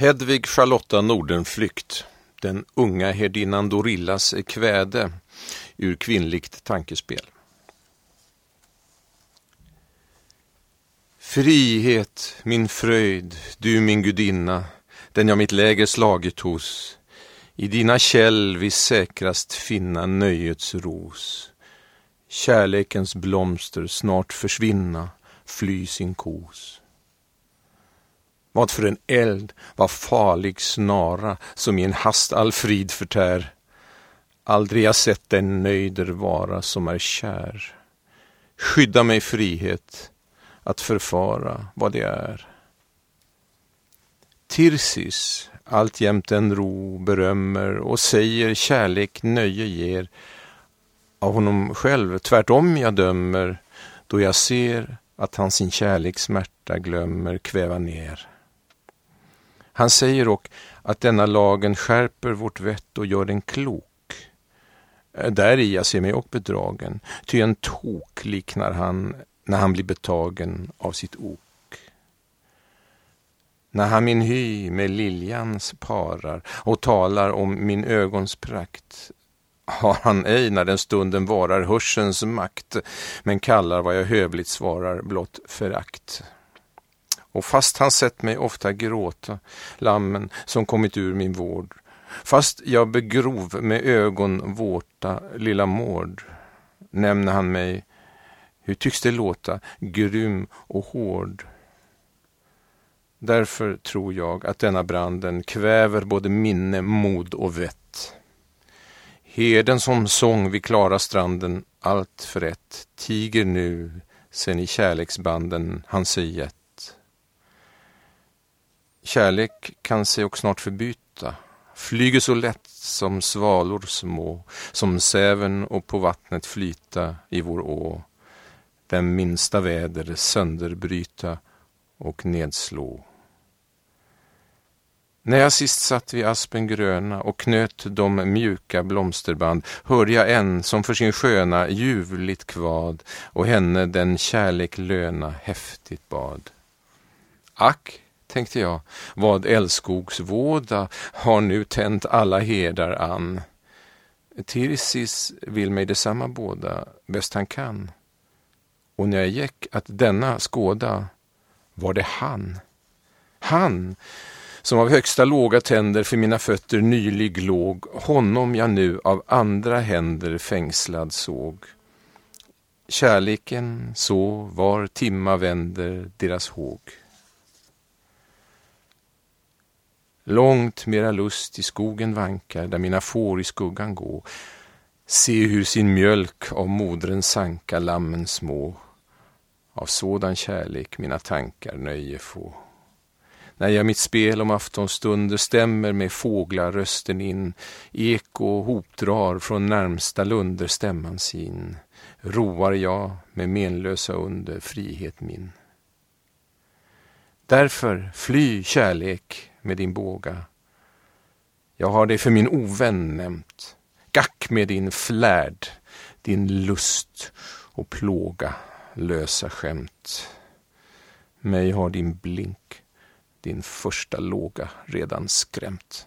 Hedvig Charlotta Nordenflykt, den unga herdinnan Dorillas kväde ur kvinnligt tankespel. Frihet, min fröjd, du min gudinna, den jag mitt läger slagit hos. I dina käll vi säkrast finna nöjets ros. Kärlekens blomster snart försvinna, fly sin kos. Vad för en eld, vad farlig snara som i en hast all frid förtär. Aldrig jag sett den nöjder vara som är kär. Skydda mig frihet att förfara vad det är. Tirsis alltjämt en ro berömmer och säger kärlek nöje ger. Av honom själv tvärtom jag dömer då jag ser att han sin kärleks smärta glömmer kväva ner. Han säger dock att denna lagen skärper vårt vett och gör den klok. Eh, där i jag ser mig och bedragen, ty en tok liknar han när han blir betagen av sitt ok. När han min hy med liljans parar och talar om min ögons prakt har han ej när den stunden varar hörsens makt men kallar vad jag hövligt svarar blott förakt. Och fast han sett mig ofta gråta, lammen som kommit ur min vård, fast jag begrov med ögon vårta lilla mård, nämner han mig, hur tycks det låta, grym och hård. Därför tror jag att denna branden kväver både minne, mod och vett. Heden som sång vid klara stranden, allt för ett, tiger nu sen i kärleksbanden han sig gett. Kärlek kan sig och snart förbyta, flyger så lätt som svalor små, som säven och på vattnet flyta i vår å, den minsta väder sönderbryta och nedslå. När jag sist satt vid aspen gröna och knöt de mjuka blomsterband hörde jag en som för sin sköna ljuvligt kvad och henne den kärlek löna häftigt bad. Ack, tänkte jag, vad älskogsvåda har nu tänt alla herdar an. Tirsis vill mig detsamma båda, bäst han kan. Och när jag gick att denna skåda var det han. Han som av högsta låga tänder för mina fötter nylig låg, honom jag nu av andra händer fängslad såg. Kärleken så var timma vänder deras håg. Långt mera lust i skogen vankar, där mina får i skuggan gå. Se hur sin mjölk av modren sanka lammen små. Av sådan kärlek mina tankar nöje få. När jag mitt spel om aftonstunder stämmer med fåglar rösten in, eko hopdrar från närmsta lunder stämman sin, roar jag med menlösa under frihet min. Därför fly kärlek med din båga. Jag har dig för min ovän nämnt. Gack med din flärd, din lust och plåga, lösa skämt. Mig har din blink, din första låga redan skrämt.